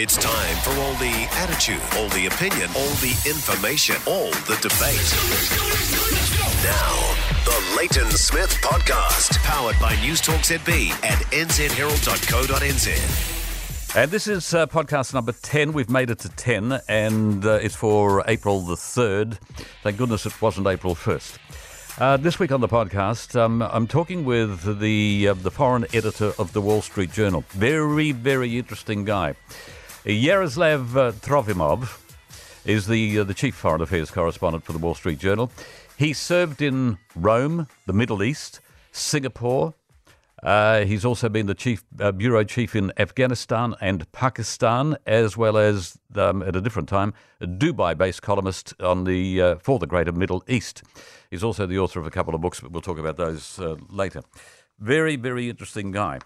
It's time for all the attitude, all the opinion, all the information, all the debate. Now, the Leighton Smith Podcast, powered by News Talk ZB and nzherald.co.nz. And this is uh, podcast number 10. We've made it to 10, and uh, it's for April the 3rd. Thank goodness it wasn't April 1st. Uh, this week on the podcast, um, I'm talking with the uh, the foreign editor of the Wall Street Journal. Very, very interesting guy. Yaroslav uh, Trofimov is the uh, the chief foreign affairs correspondent for the Wall Street Journal. He served in Rome, the Middle East, Singapore. Uh, he's also been the chief uh, bureau chief in Afghanistan and Pakistan, as well as um, at a different time, a Dubai-based columnist on the uh, for the Greater Middle East. He's also the author of a couple of books, but we'll talk about those later. Very, very interesting guy.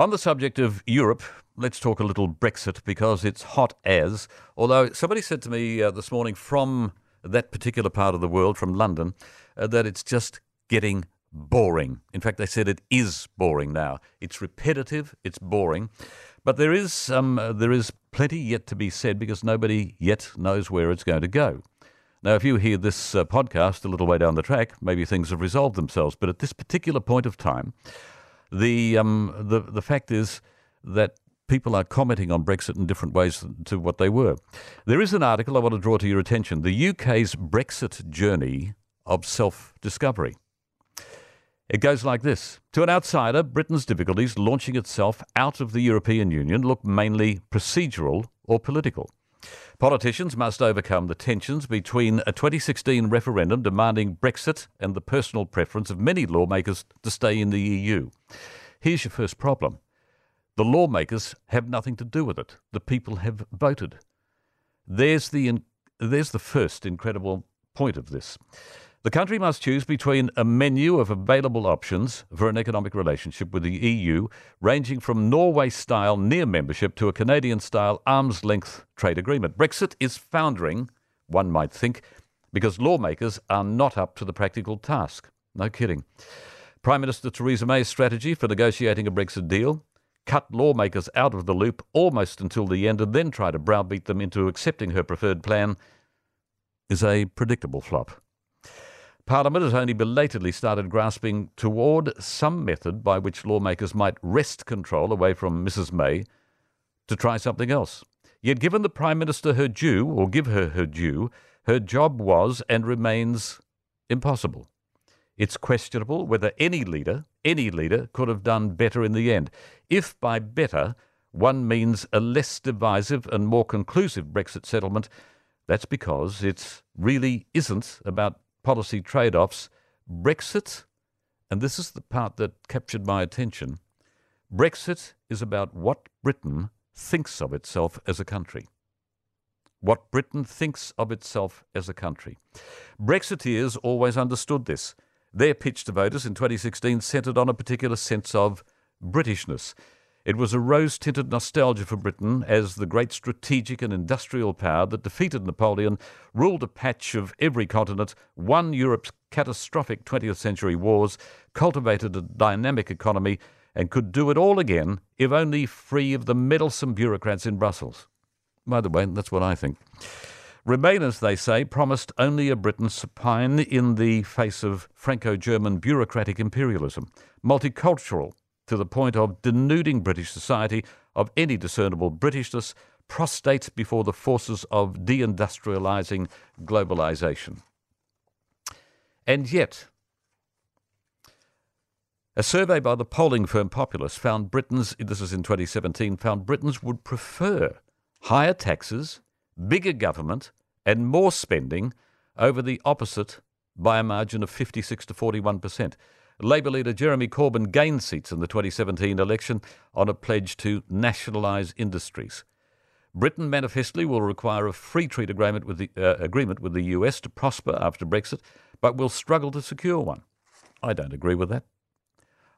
On the subject of Europe, let's talk a little Brexit because it's hot as. Although somebody said to me uh, this morning from that particular part of the world, from London, uh, that it's just getting boring. In fact, they said it is boring now. It's repetitive, it's boring. But there is, um, uh, there is plenty yet to be said because nobody yet knows where it's going to go. Now, if you hear this uh, podcast a little way down the track, maybe things have resolved themselves. But at this particular point of time, the um, the the fact is that people are commenting on Brexit in different ways to what they were. There is an article I want to draw to your attention: the UK's Brexit journey of self-discovery. It goes like this. To an outsider, Britain's difficulties launching itself out of the European Union look mainly procedural or political. Politicians must overcome the tensions between a 2016 referendum demanding Brexit and the personal preference of many lawmakers to stay in the EU. Here's your first problem the lawmakers have nothing to do with it, the people have voted. There's the, there's the first incredible point of this. The country must choose between a menu of available options for an economic relationship with the EU, ranging from Norway style near membership to a Canadian style arm's length trade agreement. Brexit is foundering, one might think, because lawmakers are not up to the practical task. No kidding. Prime Minister Theresa May's strategy for negotiating a Brexit deal cut lawmakers out of the loop almost until the end and then try to browbeat them into accepting her preferred plan is a predictable flop. Parliament has only belatedly started grasping toward some method by which lawmakers might wrest control away from Mrs. May to try something else. Yet, given the Prime Minister her due, or give her her due, her job was and remains impossible. It's questionable whether any leader, any leader, could have done better in the end. If by better one means a less divisive and more conclusive Brexit settlement, that's because it really isn't about policy trade offs, Brexit, and this is the part that captured my attention Brexit is about what Britain thinks of itself as a country. What Britain thinks of itself as a country. Brexiteers always understood this. Their pitch to voters in 2016 centred on a particular sense of Britishness. It was a rose tinted nostalgia for Britain as the great strategic and industrial power that defeated Napoleon, ruled a patch of every continent, won Europe's catastrophic 20th century wars, cultivated a dynamic economy, and could do it all again if only free of the meddlesome bureaucrats in Brussels. By the way, that's what I think. Remainers, they say, promised only a Britain supine in the face of Franco German bureaucratic imperialism, multicultural, to the point of denuding British society of any discernible Britishness, prostrate before the forces of deindustrialising globalisation. And yet, a survey by the polling firm Populus found Britons, this is in 2017, found Britons would prefer higher taxes, bigger government, and more spending over the opposite by a margin of 56 to 41 percent. Labour leader Jeremy Corbyn gained seats in the 2017 election on a pledge to nationalise industries. Britain manifestly will require a free trade agreement with the, uh, agreement with the US to prosper after Brexit, but will struggle to secure one. I don't agree with that.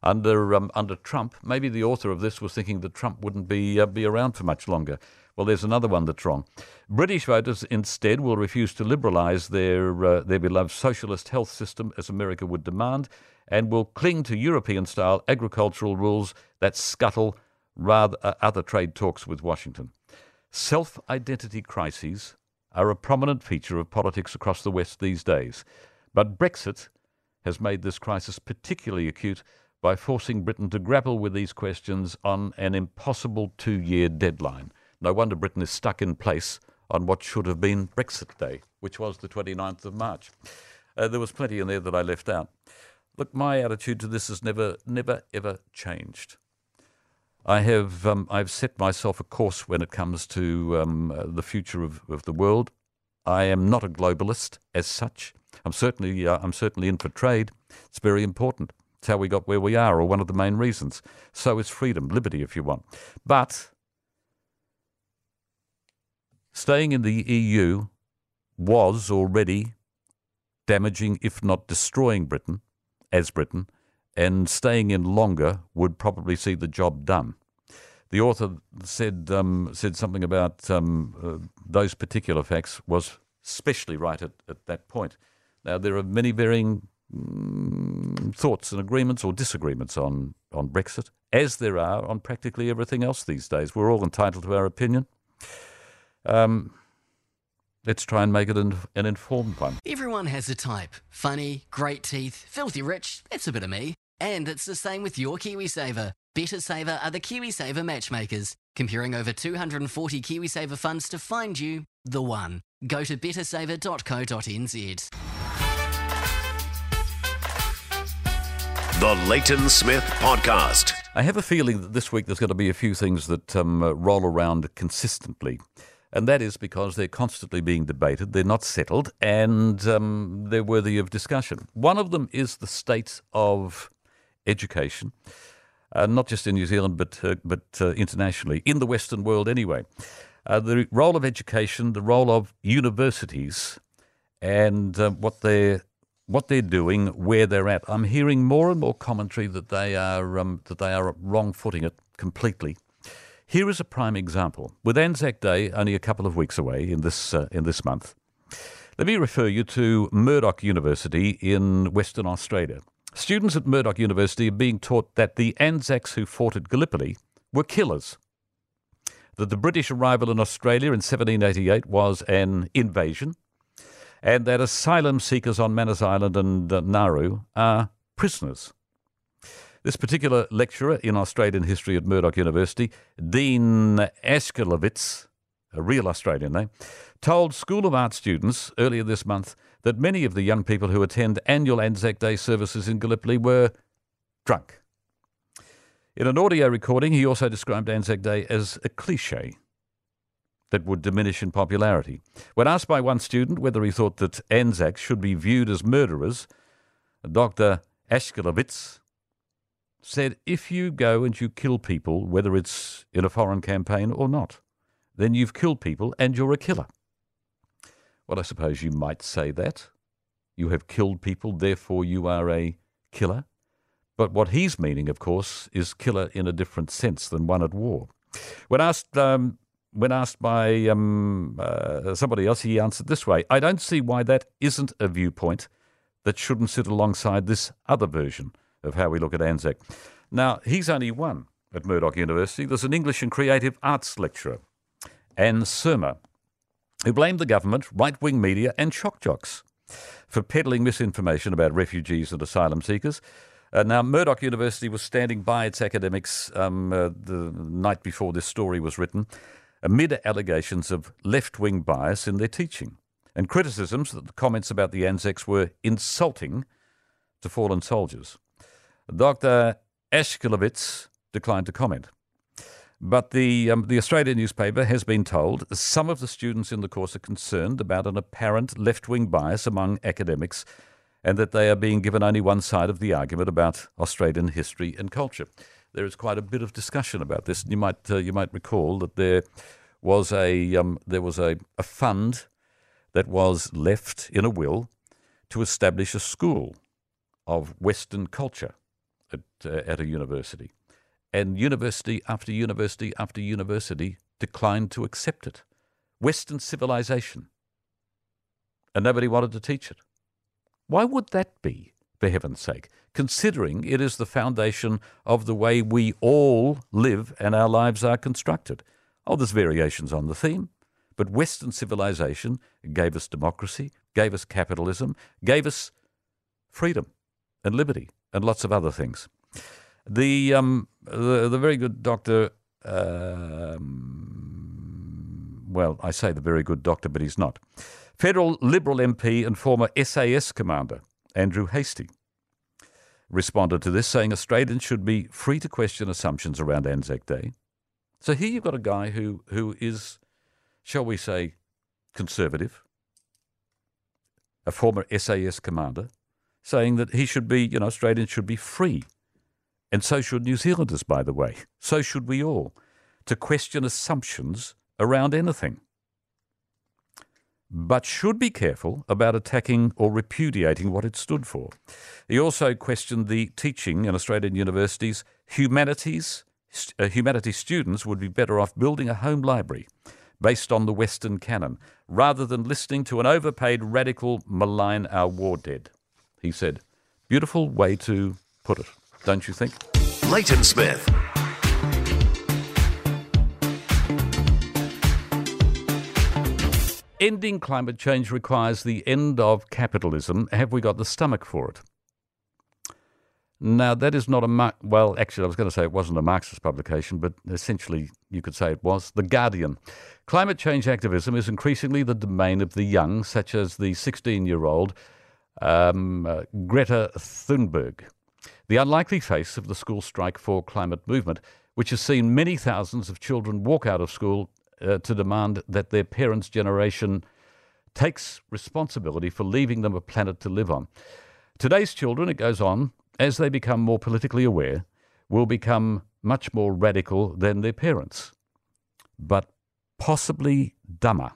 Under um, under Trump, maybe the author of this was thinking that Trump wouldn't be uh, be around for much longer. Well, there's another one that's wrong. British voters instead will refuse to liberalise their uh, their beloved socialist health system as America would demand, and will cling to European style agricultural rules that scuttle rather uh, other trade talks with Washington. Self identity crises are a prominent feature of politics across the West these days. But Brexit has made this crisis particularly acute by forcing Britain to grapple with these questions on an impossible two year deadline. No wonder Britain is stuck in place on what should have been Brexit Day, which was the 29th of March. Uh, there was plenty in there that I left out. Look, my attitude to this has never, never, ever changed. I have um, I've set myself a course when it comes to um, uh, the future of, of the world. I am not a globalist as such. I'm certainly uh, I'm certainly in for trade. It's very important. It's how we got where we are, or one of the main reasons. So is freedom, liberty, if you want. But staying in the EU was already damaging, if not destroying Britain, as Britain, and staying in longer would probably see the job done. The author said um, said something about um, uh, those particular facts was especially right at, at that point. Now there are many varying mm, thoughts and agreements or disagreements on on Brexit, as there are on practically everything else these days. We're all entitled to our opinion. Um, Let's try and make it an, an, informed one. Everyone has a type. Funny, great teeth, filthy rich, that's a bit of me. And it's the same with your KiwiSaver. BetterSaver are the KiwiSaver matchmakers, comparing over 240 KiwiSaver funds to find you the one. Go to bettersaver.co.nz. The Leighton Smith Podcast. I have a feeling that this week there's going to be a few things that um, roll around consistently. And that is because they're constantly being debated, they're not settled, and um, they're worthy of discussion. One of them is the state of education, uh, not just in New Zealand, but, uh, but uh, internationally, in the Western world anyway. Uh, the role of education, the role of universities, and uh, what they're what they're doing, where they're at. I'm hearing more and more commentary that they are um, that they are wrong footing it completely. Here is a prime example. With Anzac Day only a couple of weeks away in this uh, in this month, let me refer you to Murdoch University in Western Australia. Students at Murdoch University are being taught that the Anzacs who fought at Gallipoli were killers, that the British arrival in Australia in 1788 was an invasion, and that asylum seekers on Manus Island and uh, Nauru are prisoners. This particular lecturer in Australian history at Murdoch University, Dean Aszkielowicz, a real Australian name, told School of Art students earlier this month that many of the young people who attend annual Anzac Day services in Gallipoli were drunk. In an audio recording, he also described Anzac Day as a cliche that would diminish in popularity. When asked by one student whether he thought that Anzacs should be viewed as murderers, Dr. Aszkielowicz said, If you go and you kill people, whether it's in a foreign campaign or not, then you've killed people and you're a killer. Well, I suppose you might say that. You have killed people, therefore you are a killer. But what he's meaning, of course, is killer in a different sense than one at war. When asked, um, when asked by um, uh, somebody else, he answered this way I don't see why that isn't a viewpoint that shouldn't sit alongside this other version of how we look at Anzac. Now, he's only one at Murdoch University. There's an English and creative arts lecturer, Anne Surma, who blamed the government, right wing media, and shock jocks for peddling misinformation about refugees and asylum seekers. Uh, now, Murdoch University was standing by its academics um, uh, the night before this story was written, amid allegations of left wing bias in their teaching and criticisms that the comments about the Anzacs were insulting to fallen soldiers. Dr. Aszkielowicz declined to comment. But the, um, the Australian newspaper has been told some of the students in the course are concerned about an apparent left wing bias among academics and that they are being given only one side of the argument about Australian history and culture. There is quite a bit of discussion about this. You might, uh, you might recall that there was, a, um, there was a, a fund that was left in a will to establish a school of Western culture at, uh, at a university and university after university after university declined to accept it. Western civilization. And nobody wanted to teach it. Why would that be, for heaven's sake, considering it is the foundation of the way we all live and our lives are constructed? Oh, there's variations on the theme, but Western civilization gave us democracy, gave us capitalism, gave us freedom and liberty and lots of other things. The um, the, the very good doctor, um, well, I say the very good doctor, but he's not. Federal Liberal MP and former SAS commander Andrew Hastie responded to this, saying Australians should be free to question assumptions around Anzac Day. So here you've got a guy who who is, shall we say, conservative, a former SAS commander, saying that he should be, you know, Australians should be free. And so should New Zealanders, by the way. So should we all, to question assumptions around anything. But should be careful about attacking or repudiating what it stood for. He also questioned the teaching in Australian universities humanities. Uh, students would be better off building a home library based on the Western canon rather than listening to an overpaid radical malign our war dead he said. Beautiful way to put it, don't you think? Leighton Smith. Ending climate change requires the end of capitalism. Have we got the stomach for it? Now, that is not a Mar- well. Actually, I was going to say it wasn't a Marxist publication, but essentially, you could say it was. The Guardian. Climate change activism is increasingly the domain of the young, such as the 16-year-old um, uh, Greta Thunberg, the unlikely face of the school strike for climate movement, which has seen many thousands of children walk out of school uh, to demand that their parents' generation takes responsibility for leaving them a planet to live on. Today's children, it goes on, as they become more politically aware, will become much more radical than their parents, but possibly dumber,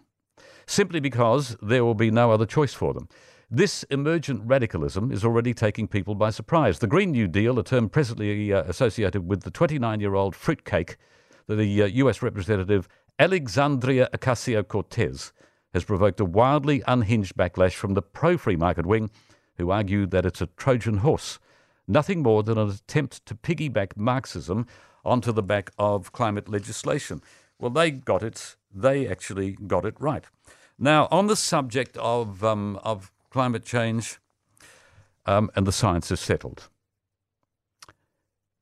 simply because there will be no other choice for them. This emergent radicalism is already taking people by surprise. The Green New Deal, a term presently uh, associated with the 29 year old fruitcake, that the uh, US Representative Alexandria Ocasio Cortez, has provoked a wildly unhinged backlash from the pro free market wing, who argue that it's a Trojan horse, nothing more than an attempt to piggyback Marxism onto the back of climate legislation. Well, they got it. They actually got it right. Now, on the subject of um, of climate change, um, and the science is settled.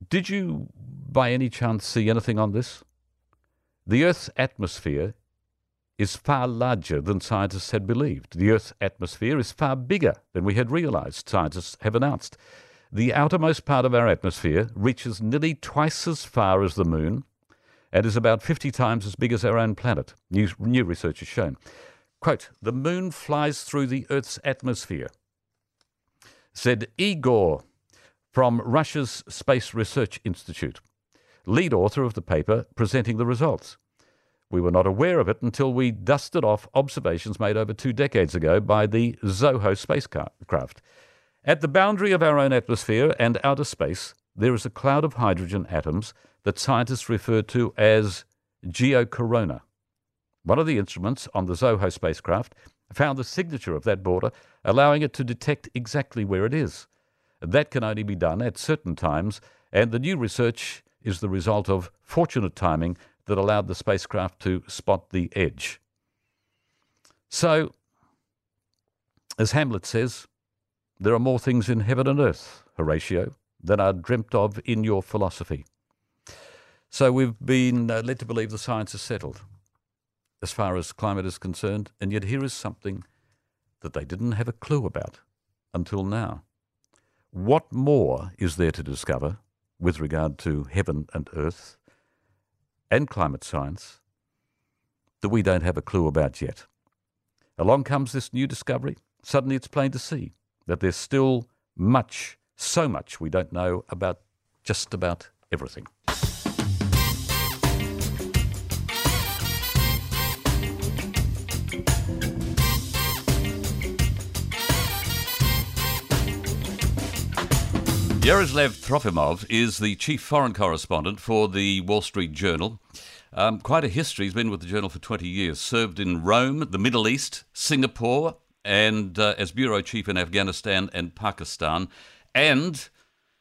Did you, by any chance, see anything on this? The Earth's atmosphere is far larger than scientists had believed. The Earth's atmosphere is far bigger than we had realized, scientists have announced. The outermost part of our atmosphere reaches nearly twice as far as the Moon and is about 50 times as big as our own planet, new, new research has shown. Quote, the moon flies through the Earth's atmosphere, said Igor from Russia's Space Research Institute, lead author of the paper presenting the results. We were not aware of it until we dusted off observations made over two decades ago by the SOHO spacecraft. At the boundary of our own atmosphere and outer space, there is a cloud of hydrogen atoms that scientists refer to as geocorona. One of the instruments on the SOHO spacecraft found the signature of that border, allowing it to detect exactly where it is. That can only be done at certain times, and the new research is the result of fortunate timing that allowed the spacecraft to spot the edge. So, as Hamlet says, there are more things in heaven and earth, Horatio, than are dreamt of in your philosophy. So we've been uh, led to believe the science is settled as far as climate is concerned, and yet here is something that they didn't have a clue about until now. What more is there to discover with regard to heaven and earth and climate science that we don't have a clue about yet? Along comes this new discovery. Suddenly it's plain to see that there's still much, so much we don't know about just about everything. Yaroslav Trofimov is the chief foreign correspondent for the Wall Street Journal. Um, quite a history. He's been with the Journal for 20 years. Served in Rome, the Middle East, Singapore, and uh, as bureau chief in Afghanistan and Pakistan. And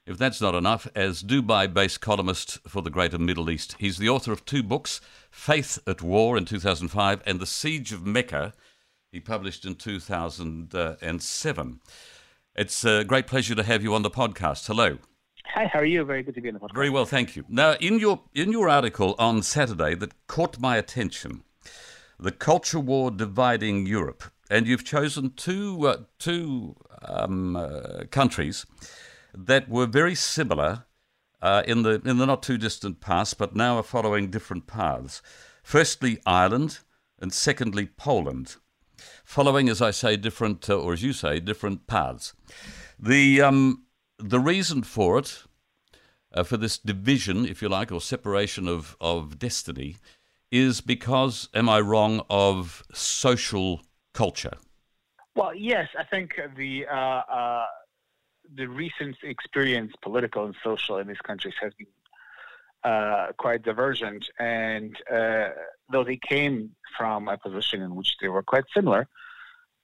if that's not enough, as Dubai based columnist for the Greater Middle East. He's the author of two books Faith at War in 2005 and The Siege of Mecca, he published in 2007. It's a great pleasure to have you on the podcast. Hello. Hi, how are you? Very good to be on the podcast. Very well, thank you. Now, in your in your article on Saturday that caught my attention, the culture war dividing Europe, and you've chosen two uh, two um, uh, countries that were very similar uh, in the in the not too distant past, but now are following different paths. Firstly, Ireland, and secondly, Poland, following, as I say, different uh, or as you say, different paths. The um, the reason for it, uh, for this division, if you like, or separation of of destiny, is because, am I wrong, of social culture? Well, yes, I think the uh, uh, the recent experience, political and social, in these countries has been uh, quite divergent. And uh, though they came from a position in which they were quite similar,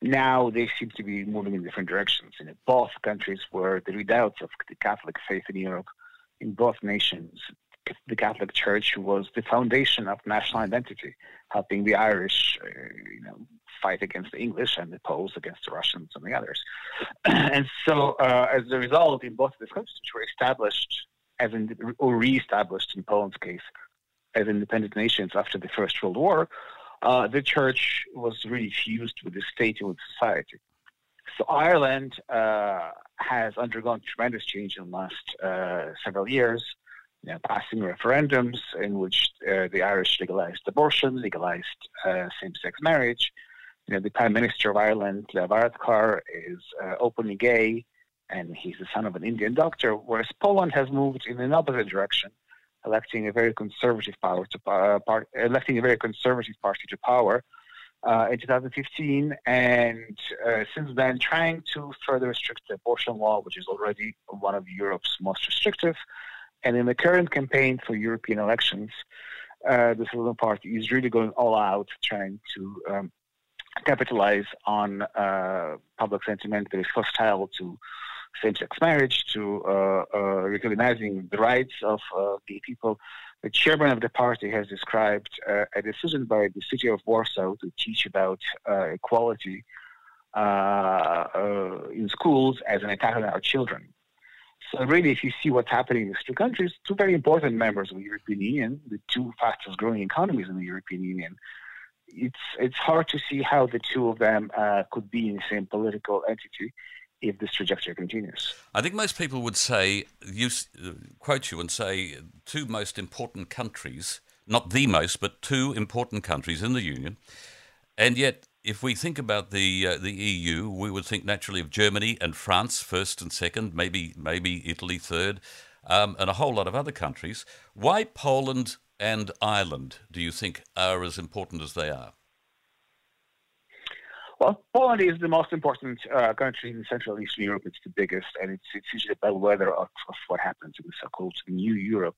now they seem to be moving in different directions. And both countries were the redoubts of the Catholic faith in Europe, in both nations. The Catholic Church was the foundation of national identity, helping the Irish, uh, you know, fight against the English and the Poles against the Russians and the others. and so, uh, as a result, in both of these countries, which were established as in, or re-established in Poland's case as independent nations after the First World War, uh, the church was really fused with the state and with society. So Ireland uh, has undergone tremendous change in the last uh, several years, you know, passing referendums in which uh, the Irish legalized abortion, legalized uh, same-sex marriage, you know, the Prime Minister of Ireland, Varadkar, is uh, openly gay, and he's the son of an Indian doctor. Whereas Poland has moved in an opposite direction, electing a very conservative power to uh, part, electing a very conservative party to power uh, in 2015, and uh, since then trying to further restrict the abortion law, which is already one of Europe's most restrictive. And in the current campaign for European elections, uh, the Liberal Party is really going all out, trying to um, capitalize on uh, public sentiment that is hostile to same-sex marriage, to uh, uh, recognizing the rights of uh, gay people. The chairman of the party has described uh, a decision by the city of Warsaw to teach about uh, equality in schools as an attack on our children. So really, if you see what's happening in these two countries, two very important members of the European Union, the two fastest growing economies in the European Union, it's it's hard to see how the two of them uh, could be in the same political entity if this trajectory continues. I think most people would say, you quote you and say, two most important countries, not the most, but two important countries in the Union, and yet. If we think about the uh, the EU, we would think naturally of Germany and France first and second, maybe maybe Italy third, um, and a whole lot of other countries. Why Poland and Ireland do you think are as important as they are? Well, Poland is the most important uh, country in Central and Eastern Europe. It's the biggest, and it's, it's usually a bellwether of, of what happens in the so-called New Europe.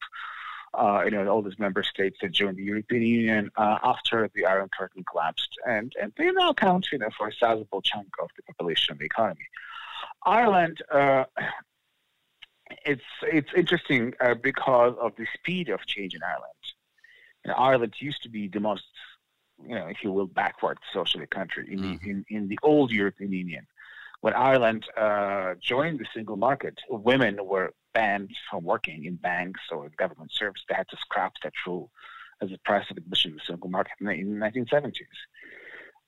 Uh, you know, all these member states that joined the European Union uh, after the Iron Curtain collapsed, and, and they now account, you know, for a sizable chunk of the population and the economy. Ireland, uh, it's it's interesting uh, because of the speed of change in Ireland. Ireland used to be the most, you know, if you will, backward socialist country in, mm-hmm. the, in, in the old European Union. When Ireland uh, joined the single market, women were banned from working in banks or government service. They had to scrap that rule as a price of admission to the single market in the, in the 1970s.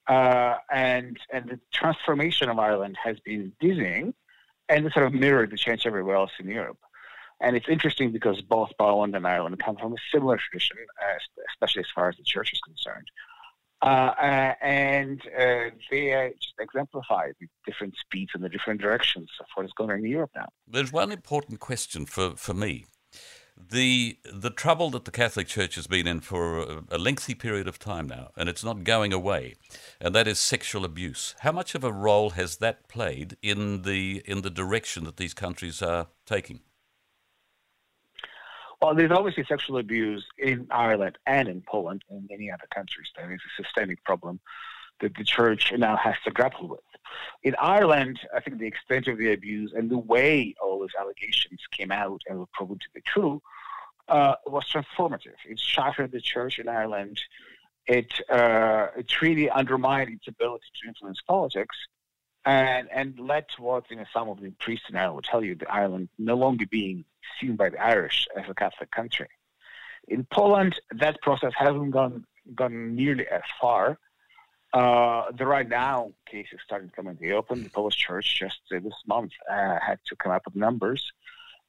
Uh, and and the transformation of Ireland has been dizzying, and it sort of mirrored the change everywhere else in Europe. And it's interesting because both Poland and Ireland come from a similar tradition, uh, especially as far as the church is concerned. Uh, uh, and uh, they exemplify the different speeds and the different directions of what is going on in Europe now. There's one important question for, for me. The the trouble that the Catholic Church has been in for a, a lengthy period of time now, and it's not going away, and that is sexual abuse. How much of a role has that played in the in the direction that these countries are taking? Well, there's obviously sexual abuse in Ireland and in Poland and many other countries. There is a systemic problem that the church now has to grapple with. In Ireland, I think the extent of the abuse and the way all those allegations came out and were proven to be true uh, was transformative. It shattered the church in Ireland. It, uh, it really undermined its ability to influence politics and, and led towards, you know, some of the priests in Ireland will tell you, the Ireland no longer being seen by the Irish as a Catholic country. In Poland, that process hasn't gone, gone nearly as far. Uh, the right now cases starting to come in the open. The Polish Church just uh, this month uh, had to come up with numbers,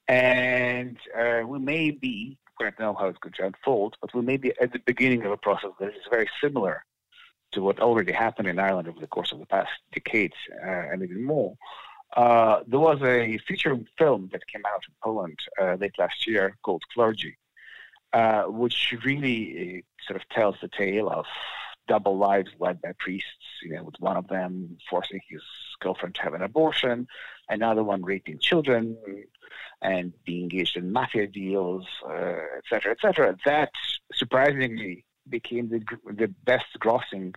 and uh, we may be. We don't know how it's going to unfold, but we may be at the beginning of a process that is very similar to what already happened in Ireland over the course of the past decades uh, and even more. Uh, there was a feature film that came out in Poland late last year called Clergy, which really sort of tells the tale of double lives led by priests, you know, with one of them forcing his girlfriend to have an abortion, another one raping children, and being engaged in mafia deals, etc., uh, etc. Et that surprisingly became the the best grossing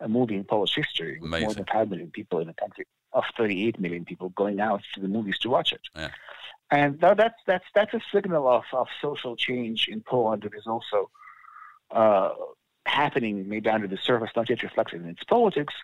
uh, movie in Polish history, with more than five million people in a country of 38 million people going out to the movies to watch it. Yeah. And that's that's that's a signal of, of social change in Poland that is also uh, happening maybe under the surface, not yet reflected in its politics,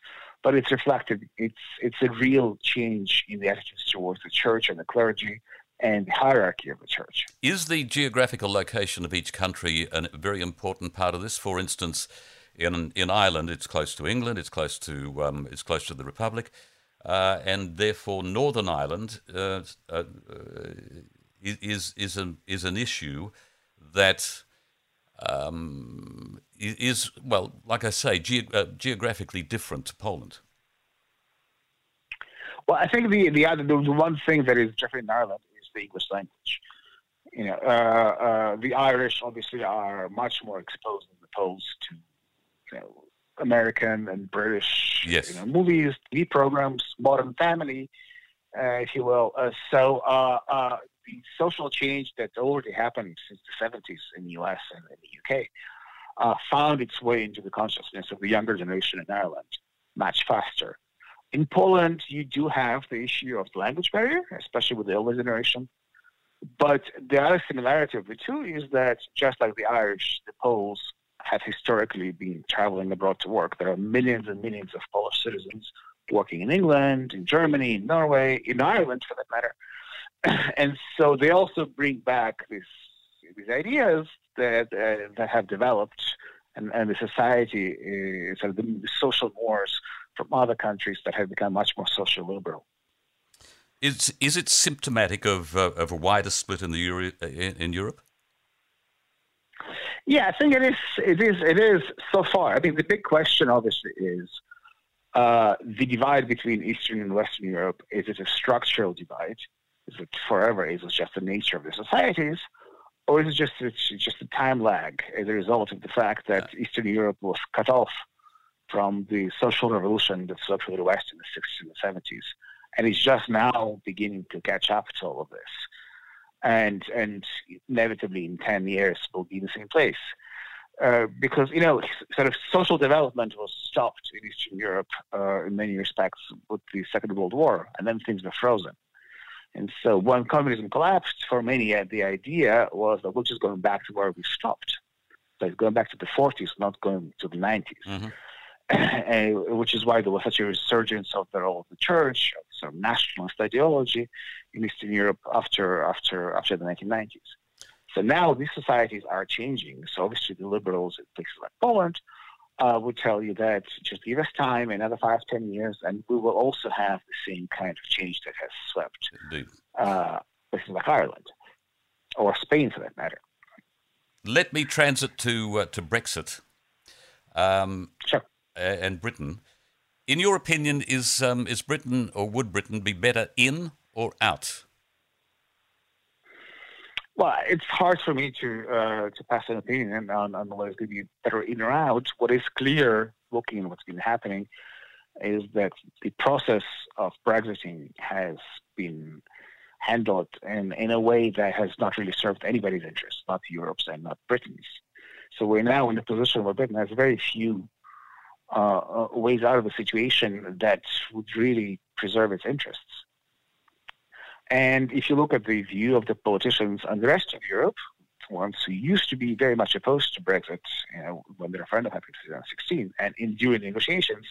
but it's reflected. It's it's a real change in the attitudes towards the church and the clergy and the hierarchy of the church. Is the geographical location of each country a very important part of this? For instance, in in Ireland, it's close to England, it's close to um, it's close to the Republic, uh, and therefore Northern Ireland uh, uh, is is an is an issue that um, is, well, like I say, ge- uh, geographically different to Poland. Well, I think the the other the one thing that is different in Ireland is the English language. You know, uh, uh, the Irish obviously are much more exposed than the Poles to you know, American and British yes. you know, movies, TV programs, Modern Family, uh, if you will. Uh, so uh, uh, the social change that already happened since the 70s in the US and in the UK uh, found its way into the consciousness of the younger generation in Ireland much faster. In Poland, you do have the issue of the language barrier, especially with the older generation. But the other similarity of the two is that just like the Irish, the Poles have historically been traveling abroad to work. There are millions and millions of Polish citizens working in England, in Germany, in Norway, in Ireland for that matter, and so they also bring back these these ideas that uh, that have developed, and, and the society, uh, sort of the, social wars from other countries that have become much more social liberal. Is is it symptomatic of uh, of a wider split in the Euro- in, in, Europe? Yeah, I think it is. It is. It is so far. I think the big question, obviously, is uh, the divide between Eastern and Western Europe. Is it a structural divide? Is it forever? Is it just the nature of the societies? Or is it just it's just a time lag as a result of the fact that. Eastern Europe was cut off from the social revolution that swept through the West in the 60s and the 70s, and it's just now beginning to catch up to all of this, and and inevitably in 10 years we'll be in the same place. Uh, because you know, sort of social development was stopped in Eastern Europe uh, in many respects with the Second World War, and then things were frozen. And so when communism collapsed, for many, uh, the idea was that we're just going back to where we stopped. So it's going back to the 40s, not going to the 90s. Mm-hmm. and, which is why there was such a resurgence of the role of the church, of of nationalist ideology in Eastern Europe after after after the 1990s. So now these societies are changing. So obviously the liberals in places like Poland uh, would tell you that just give us time, another five, ten years, and we will also have the same kind of change that has swept uh, places like Ireland or Spain, for that matter. Let me transit to uh, to Brexit. Um, sure. And Britain. In your opinion, is um, is Britain or would Britain be better in or out? Well, it's hard for me to uh, to pass an opinion on, on whether it's going to be better in or out. What is clear, looking at what's been happening, is that the process of Brexiting has been handled in, in a way that has not really served anybody's interest, not Europe's and not Britain's. So we're now in a position where Britain has very few uh, ways out of a situation that would really preserve its interests. And if you look at the view of the politicians and the rest of Europe, ones who used to be very much opposed to Brexit you know, when the referendum happened in 2016, and in during negotiations,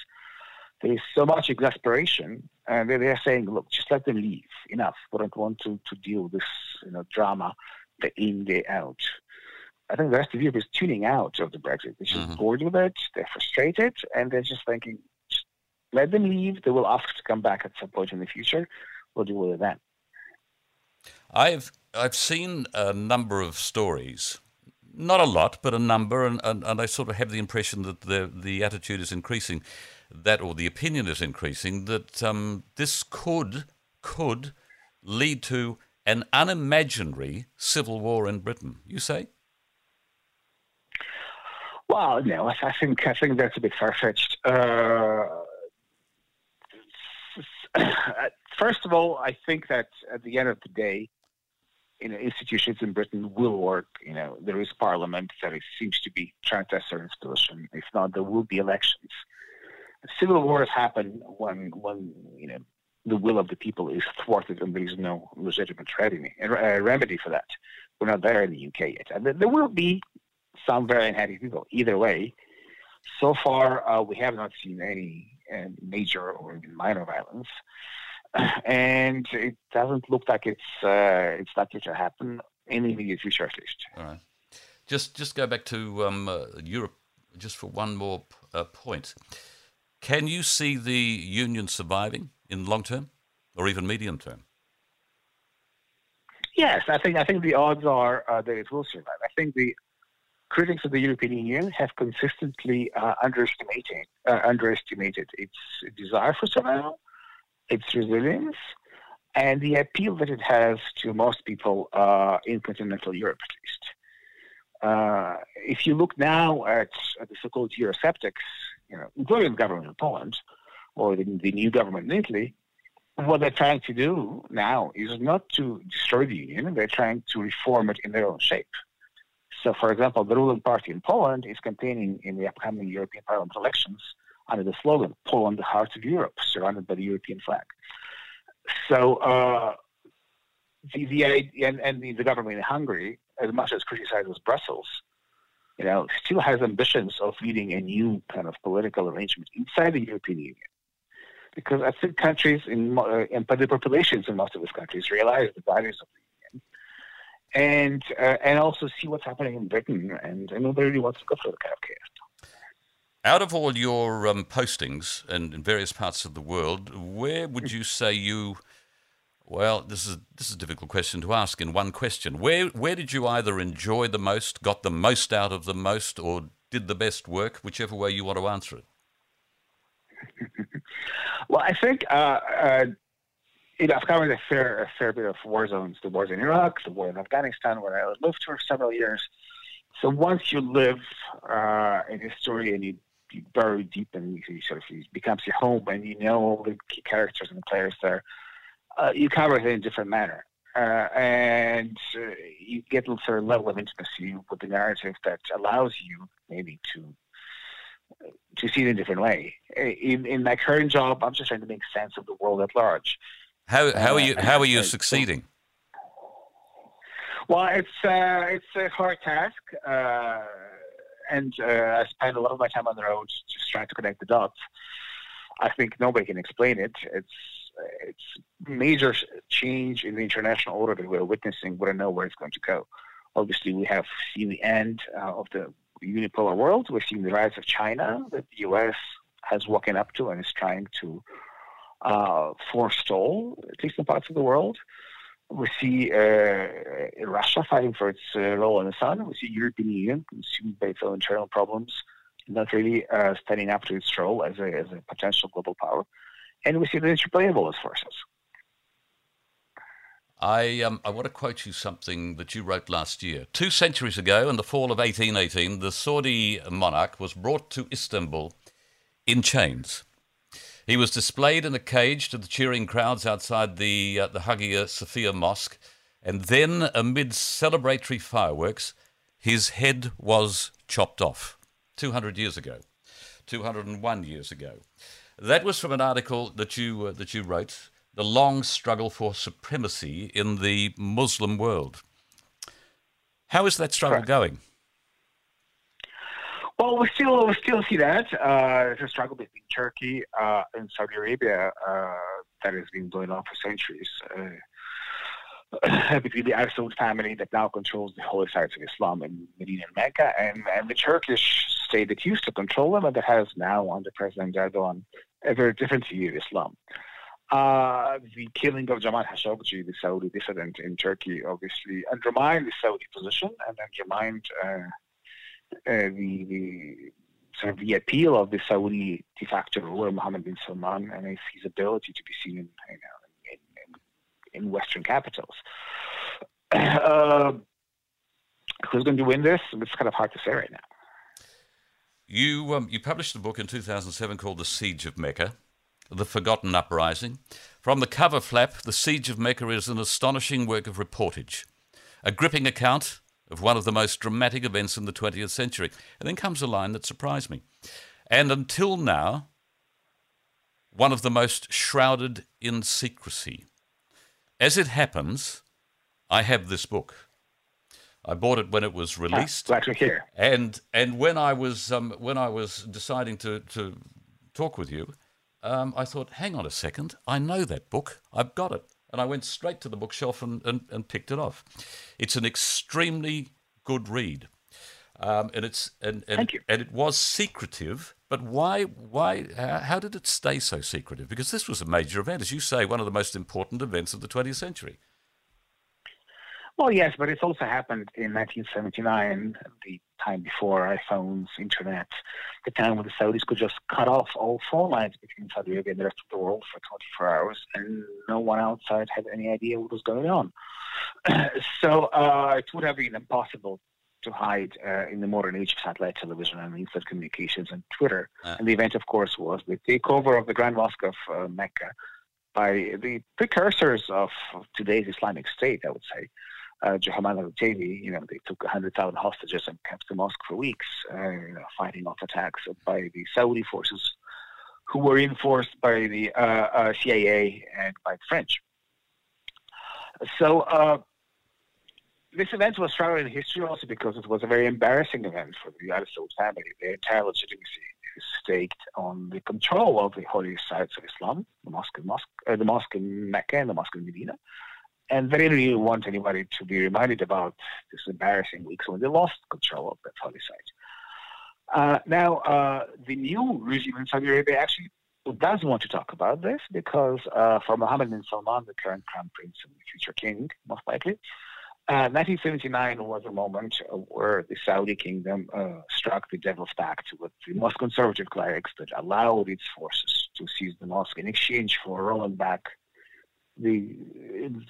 there is so much exasperation, and they're saying, "Look, just let them leave. Enough. We don't want to, to deal with this you know drama, day in day out." I think the rest of Europe is tuning out of the Brexit. They're just mm-hmm. bored with it. They're frustrated, and they're just thinking, just "Let them leave. They will ask to come back at some point in the future. We'll deal with it then." I've I've seen a number of stories, not a lot, but a number, and, and, and I sort of have the impression that the the attitude is increasing, that or the opinion is increasing that um, this could could lead to an unimaginary civil war in Britain. You say? Well, no, I think I think that's a bit far fetched. Uh, first of all, I think that at the end of the day, you know, institutions in Britain will work. You know, there is parliament that seems to be trying to assert its position. If not, there will be elections. Civil wars happen when, when you know, the will of the people is thwarted and there is no legitimate remedy, uh, remedy for that. We're not there in the UK yet. And there will be some very unhappy people. Either way, so far uh, we have not seen any uh, major or even minor violence and it doesn't look like it's uh, it's likely to happen in the immediate future, at least. All right. Just just go back to um, uh, Europe just for one more uh, point. Can you see the union surviving in long term or even medium term? Yes, I think I think the odds are uh, that it will survive. I think the critics of the European Union have consistently uh, underestimated uh, underestimated its desire for survival its resilience, and the appeal that it has to most people uh, in continental Europe, at least. Uh, if you look now at, at, the so-called Eurosceptics, you know, including the government in Poland or the, the new government in Italy, what they're trying to do now is not to destroy the union; they're trying to reform it in their own shape. So, for example, the ruling party in Poland is campaigning in the upcoming European Parliament elections under the slogan "Poland, the heart of Europe," surrounded by the European flag. So uh, the, the and, and the, government in Hungary, as much as criticizes Brussels, you know, still has ambitions of leading a new kind of political arrangement inside the European Union. Because I think countries in, uh, and the populations in most of these countries realize the values of the and uh, and also see what's happening in Britain, and, and nobody really wants to go through the chaos. Out of all your um, postings in, in, various parts of the world, where would you say you? Well, this is this is a difficult question to ask in one question. Where where did you either enjoy the most, got the most out of the most, or did the best work? Whichever way you want to answer it. well, I think uh, uh, you know I've covered a fair a fair bit of war zones. The wars in Iraq, the war in Afghanistan, where I lived for several years. So once you live uh, in history and you bury deep and you sort of it becomes your home and you know all the key characters and players there. Uh, you cover it in a different manner. Uh, and uh, you get a certain level of intimacy with the narrative that allows you maybe to to see it in a different way. In, in my current job, I'm just trying to make sense of the world at large. How how are you how are you uh, succeeding? Well, it's uh, it's a hard task. Uh, and uh, I spend a lot of my time on the road just trying to connect the dots. I think nobody can explain it. It's it's major change in the international order that we're witnessing. We don't know where it's going to go. Obviously, we have seen the end uh, of the unipolar world. We've seen the rise of China that the U.S. has woken up to and is trying to uh, forestall, at least in parts of the world. We see uh, Russia fighting for its uh, role in the sun. We see European Union consumed by its own internal problems, not really uh, standing up to its role as a, as a potential global power. And we see the interplay of all those forces. I, um, I want to quote you something that you wrote last year. Two centuries ago, in the fall of 1818, the Saudi monarch was brought to Istanbul in chains. He was displayed in a cage to the cheering crowds outside the, uh, the Hagia Sophia Mosque, and then, amid celebratory fireworks, his head was chopped off 200 years ago. 201 years ago. That was from an article that you uh, that you wrote, "The Long Struggle for Supremacy in the Muslim World." How is that struggle Correct. going? Well, we still we still see that uh, a struggle between Turkey uh, and Saudi Arabia uh, that has been going on for centuries. Uh, between the Al Saud family that now controls the holy sites of Islam in Medina and Mecca, and, and the Turkish state that used to control them and that has now, under President Erdogan, a very different view of Islam. Uh, the killing of Jamal Khashoggi, the Saudi dissident in Turkey, obviously undermined the Saudi position and undermined uh, the, the sort of the appeal of the Saudi de facto ruler Mohammed bin Salman and his, his ability to be seen in, you know, in, in, in Western capitals. Uh, who's going to win this? It's kind of hard to say right now. You um, you published a book in 2007 called The Siege of Mecca, The Forgotten Uprising. From the cover flap, The Siege of Mecca is an astonishing work of reportage, a gripping account of one of the most dramatic events in the 20th century. And then comes a line that surprised me. And until now, one of the most shrouded in secrecy. As it happens, I have this book. I bought it when it was released. Glad to hear. And and when I was um, when I was deciding to, to talk with you, um, I thought, hang on a second, I know that book. I've got it. And I went straight to the bookshelf and, and, and picked it off. It's an extremely good read. Um, and it's and, and, Thank you. and it was secretive, but why why how, how did it stay so secretive? Because this was a major event, as you say, one of the most important events of the 20th century. Well, yes, but it's also happened in 1979, the time before iPhones, internet, the time when the Saudis could just cut off all phone lines between Saudi Arabia and the rest of the world for 24 hours, and no one outside had any idea what was going on. so uh, it would have been impossible to hide uh, in the modern age of satellite television and instant communications and Twitter. Uh. And the event, of course, was the takeover of the Grand Mosque of uh, Mecca by the precursors of today's Islamic State, I would say uh, al-Tawi, you know, they took 100,000 hostages and kept the mosque for weeks, uh, you know, fighting off attacks by the Saudi forces, who were reinforced by the uh, uh, CIA and by the French. So uh, this event was shrouded in history also because it was a very embarrassing event for the Saud family. Their entire legitimacy is staked on the control of the holy sites of Islam, the mosque in, mosque, uh, the mosque in Mecca and the mosque in Medina and they didn't really want anybody to be reminded about this embarrassing week, when they lost control of that holy site. Uh, now, uh, the new regime in Saudi Arabia actually does want to talk about this because uh, for Mohammed bin Salman, the current crown prince and future king, most likely, uh, 1979 was a moment where the Saudi kingdom uh, struck the devil's pact with the most conservative clerics that allowed its forces to seize the mosque in exchange for rolling back the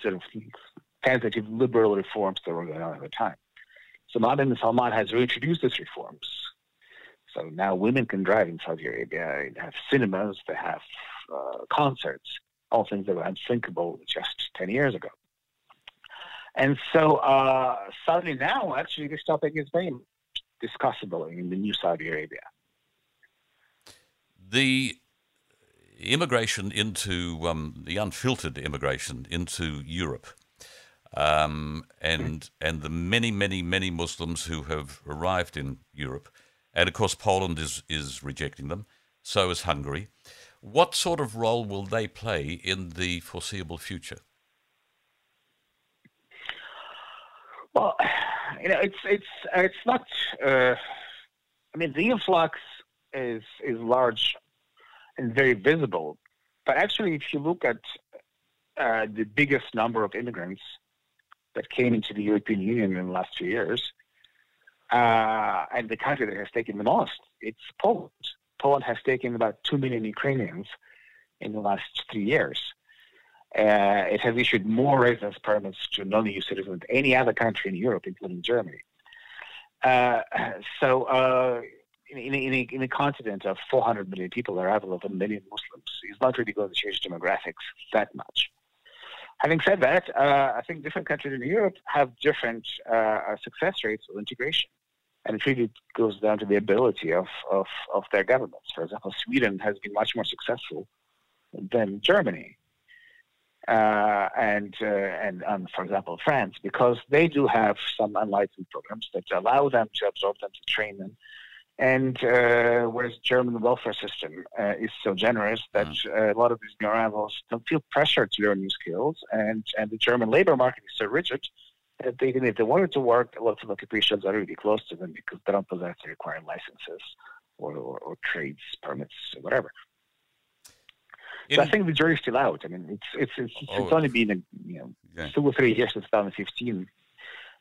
sort of tentative liberal reforms that were going on at the time. So Mohammed bin Salman has reintroduced these reforms. So now women can drive in Saudi Arabia. They have cinemas, they have uh, concerts, all things that were unthinkable just 10 years ago. And so uh, suddenly now, actually, this topic is very discussable in the new Saudi Arabia. The immigration into um, the unfiltered immigration into Europe, um, and and the many many many Muslims who have arrived in Europe, and of course Poland is is rejecting them. So is Hungary. What sort of role will they play in the foreseeable future? Well, you know, it's it's it's not. Uh, I mean, the influx is is large and very visible, but actually, if you look at uh, the biggest number of immigrants that came into the European Union in the last few years, uh, and the country that has taken the most, it's Poland. Poland has taken about two million Ukrainians in the last three years. Uh, it has issued more residence permits to non-EU citizens than any other country in Europe, including Germany. Uh, so, uh, in, in, in, a, in, a, continent of 400 million people, the arrival of a million Muslims is not really going to change demographics that much. Having said that, uh, I think different countries in Europe have different uh, success rates of integration. And it really goes down to the ability of, of, of their governments. For example, Sweden has been much more successful than Germany. Uh, and, uh, and and for example France because they do have some enlightened programs that allow them to absorb them to train them and uh, whereas the German welfare system uh, is so generous that mm. uh, a lot of these new arrivals don't feel pressure to learn new skills, and, and the German labor market is so rigid even if they wanted to work, lots of occupations are really close to them because they don't possess the required licenses or, or, or trades permits, or whatever. In, so I think the jury's still out. I mean, it's it's it's, oh, it's only been you know yeah. two or three years since 2015,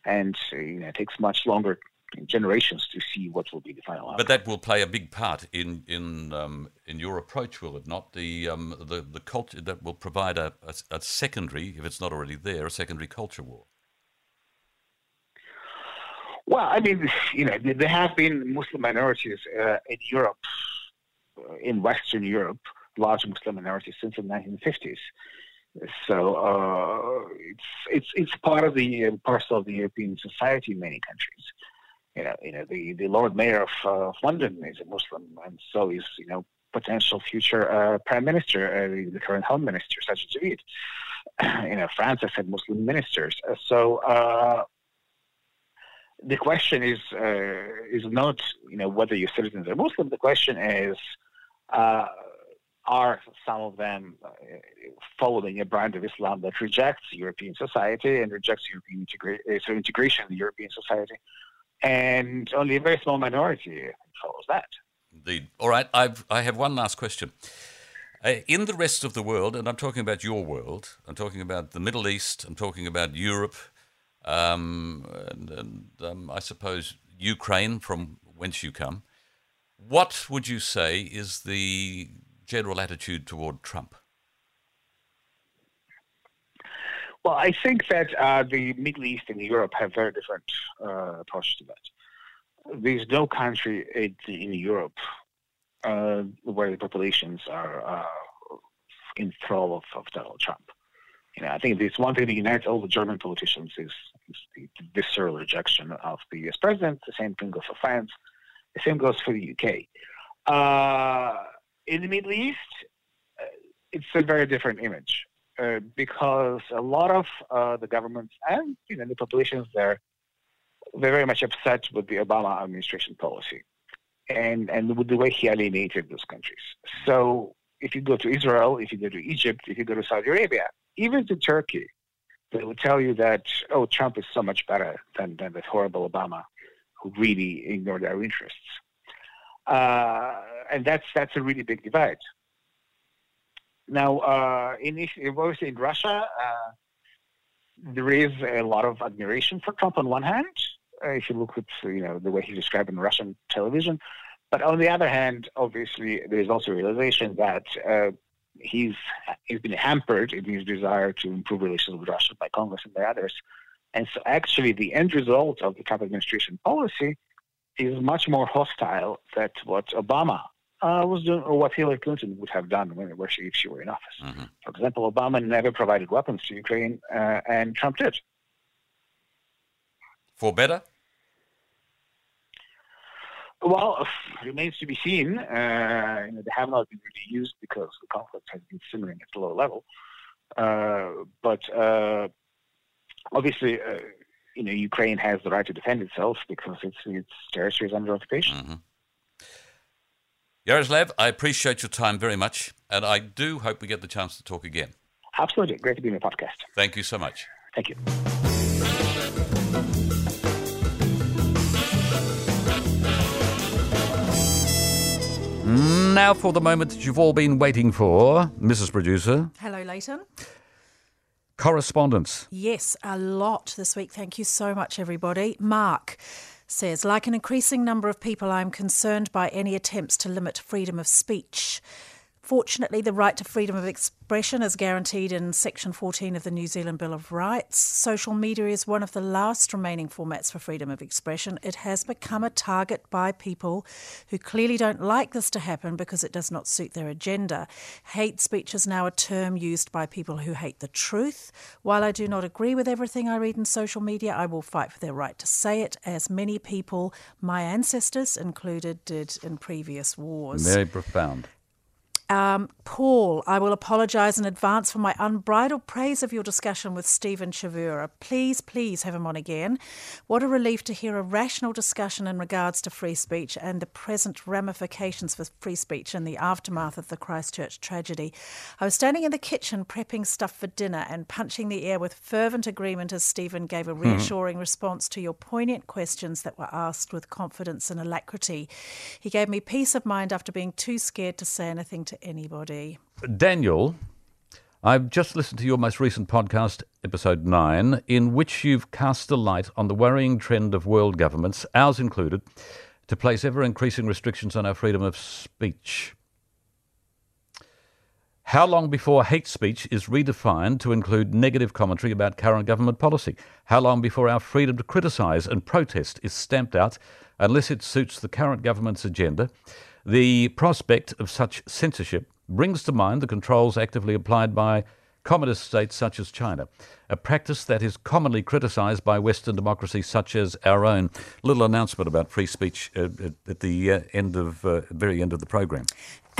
and you know, it takes much longer generations to see what will be the final outcome. But that will play a big part in in um, in your approach, will it not? The um, the the culture that will provide a, a, a, secondary, if it's not already there, a secondary culture war. Well, I mean, you know, there have been Muslim minorities uh, in Europe, uh, in Western Europe, large Muslim minorities since the 1950s. So uh, it's it's it's part of the uh, parcel of the European society in many countries you know, you know, the, the Lord Mayor of, uh, of London is a Muslim, and so is, you know, potential future uh, Prime Minister, uh, the current Home Minister, Sajid Javid. you know, France has had Muslim ministers. So the question is uh, is not, you know, whether your citizens are Muslim. The question is, are some of them following a brand of Islam that rejects European society and rejects European integra- so integration in European society? and only a very small minority follows that. Indeed. All right, I've, I have one last question. Uh, in the rest of the world, and I'm talking about your world, I'm talking about the Middle East, I'm talking about Europe, um, and, and um, I suppose Ukraine, from whence you come. What would you say is the general attitude toward Trump? Well, I think that uh, the Middle East and Europe have very different uh, approach to that. There's no country in, in Europe uh, where the populations are uh, in thrall of, of, Donald Trump. You know, I think there's one thing that unites all the German politicians is, is the, the visceral rejection of the U.S. president. The same thing goes for France. The same goes for the UK. Uh, in the Middle East, uh, it's a very different image. Uh, because a lot of uh, the governments and you know the populations there they're very much upset with the Obama administration policy and and with the way he alienated those countries. So if you go to Israel, if you go to Egypt, if you go to Saudi Arabia, even to Turkey, they will tell you that oh Trump is so much better than, than that horrible Obama who really ignored our interests. Uh, and that's that's a really big divide. Now, uh, in obviously in Russia, uh, there is a lot of admiration for Trump on one hand, uh, if you look at you know the way he's described in Russian television, but on the other hand, obviously there is also realization that uh, he's he's been hampered in his desire to improve relations with Russia by Congress and by others, and so actually the end result of the Trump administration policy is much more hostile than what Obama uh, was doing, or what Hillary Clinton would have done when were she, if she were in office. Mm-hmm. For example, Obama never provided weapons to Ukraine, uh, and Trump did. For better? Well, remains to be seen. Uh, you know, they have not been really used because the conflict has been simmering at a low level. Uh, but uh, obviously, uh, you know, Ukraine has the right to defend itself because its its territory is under occupation. Mm-hmm. Yaroslav, I appreciate your time very much, and I do hope we get the chance to talk again. Absolutely. Great to be in the podcast. Thank you so much. Thank you. Now for the moment that you've all been waiting for, Mrs. Producer. Hello, Leighton. Correspondence. Yes, a lot this week. Thank you so much, everybody. Mark says, like an increasing number of people, I am concerned by any attempts to limit freedom of speech. Fortunately, the right to freedom of expression is guaranteed in Section 14 of the New Zealand Bill of Rights. Social media is one of the last remaining formats for freedom of expression. It has become a target by people who clearly don't like this to happen because it does not suit their agenda. Hate speech is now a term used by people who hate the truth. While I do not agree with everything I read in social media, I will fight for their right to say it, as many people, my ancestors included, did in previous wars. Very profound. Um, Paul, I will apologise in advance for my unbridled praise of your discussion with Stephen Chavura. Please, please have him on again. What a relief to hear a rational discussion in regards to free speech and the present ramifications for free speech in the aftermath of the Christchurch tragedy. I was standing in the kitchen prepping stuff for dinner and punching the air with fervent agreement as Stephen gave a reassuring mm-hmm. response to your poignant questions that were asked with confidence and alacrity. He gave me peace of mind after being too scared to say anything to anybody. Daniel, I've just listened to your most recent podcast, episode 9, in which you've cast a light on the worrying trend of world governments, ours included, to place ever increasing restrictions on our freedom of speech. How long before hate speech is redefined to include negative commentary about current government policy? How long before our freedom to criticise and protest is stamped out unless it suits the current government's agenda? The prospect of such censorship brings to mind the controls actively applied by communist states such as China, a practice that is commonly criticised by Western democracies such as our own. Little announcement about free speech uh, at the uh, end of uh, very end of the program.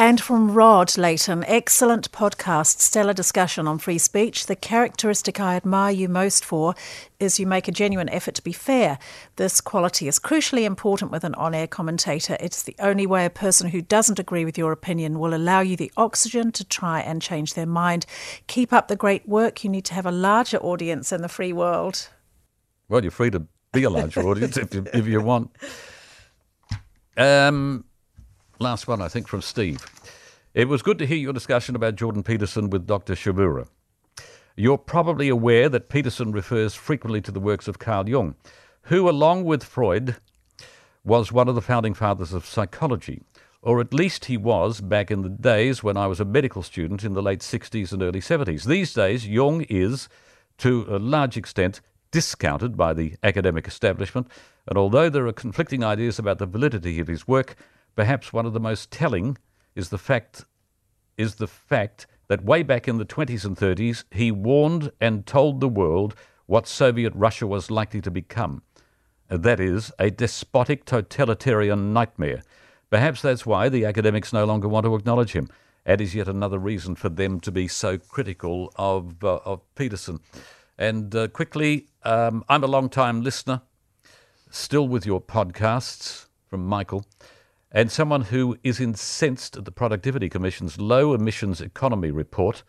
And from Rod Leighton, excellent podcast, stellar discussion on free speech. The characteristic I admire you most for is you make a genuine effort to be fair. This quality is crucially important with an on air commentator. It's the only way a person who doesn't agree with your opinion will allow you the oxygen to try and change their mind. Keep up the great work. You need to have a larger audience in the free world. Well, you're free to be a larger audience if, you, if you want. Um, Last one, I think, from Steve. It was good to hear your discussion about Jordan Peterson with Dr. Chavura. You're probably aware that Peterson refers frequently to the works of Carl Jung, who, along with Freud, was one of the founding fathers of psychology, or at least he was back in the days when I was a medical student in the late 60s and early 70s. These days, Jung is, to a large extent, discounted by the academic establishment, and although there are conflicting ideas about the validity of his work, Perhaps one of the most telling is the fact is the fact that way back in the 20s and 30s he warned and told the world what Soviet Russia was likely to become. That is, a despotic totalitarian nightmare. Perhaps that's why the academics no longer want to acknowledge him. That is yet another reason for them to be so critical of, uh, of Peterson. And uh, quickly, um, I'm a long time listener, still with your podcasts from Michael and someone who is incensed at the Productivity Commission's low emissions economy report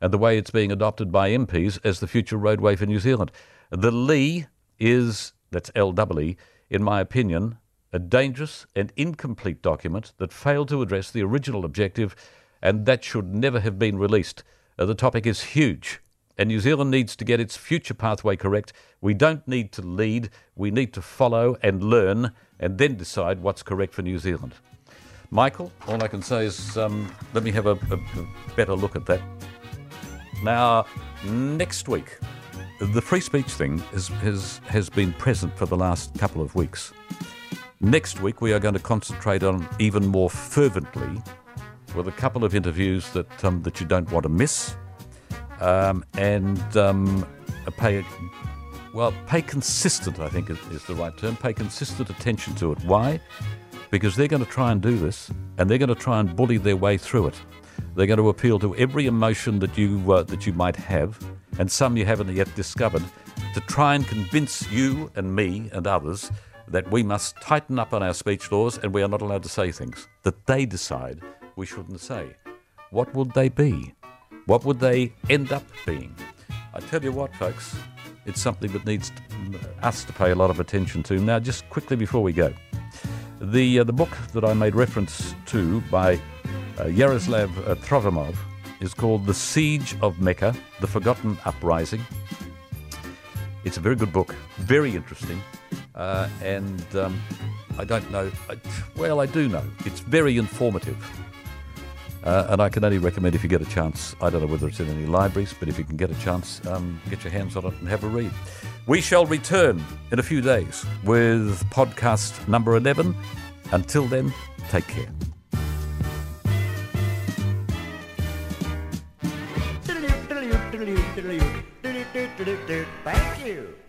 and the way it's being adopted by MPs as the future roadway for New Zealand. The Lee is, that's LWE, in my opinion, a dangerous and incomplete document that failed to address the original objective and that should never have been released. Uh, the topic is huge and New Zealand needs to get its future pathway correct. We don't need to lead, we need to follow and learn and then decide what's correct for New Zealand. Michael, all I can say is um, let me have a, a, a better look at that. Now, next week, the free speech thing is, has, has been present for the last couple of weeks. Next week, we are going to concentrate on even more fervently with a couple of interviews that, um, that you don't want to miss um, and um, pay well pay consistent. I think is, is the right term. Pay consistent attention to it. Why? Because they're going to try and do this, and they're going to try and bully their way through it. They're going to appeal to every emotion that you uh, that you might have, and some you haven't yet discovered, to try and convince you and me and others that we must tighten up on our speech laws and we are not allowed to say things that they decide we shouldn't say. What would they be? What would they end up being? I tell you what, folks, it's something that needs us to pay a lot of attention to. Now, just quickly before we go, the uh, the book that I made reference to by uh, Yaroslav uh, Trofimov is called The Siege of Mecca: The Forgotten Uprising. It's a very good book, very interesting, uh, and um, I don't know. I, well, I do know it's very informative. Uh, and I can only recommend if you get a chance, I don't know whether it's in any libraries, but if you can get a chance, um, get your hands on it and have a read. We shall return in a few days with podcast number 11. Until then, take care. Thank you.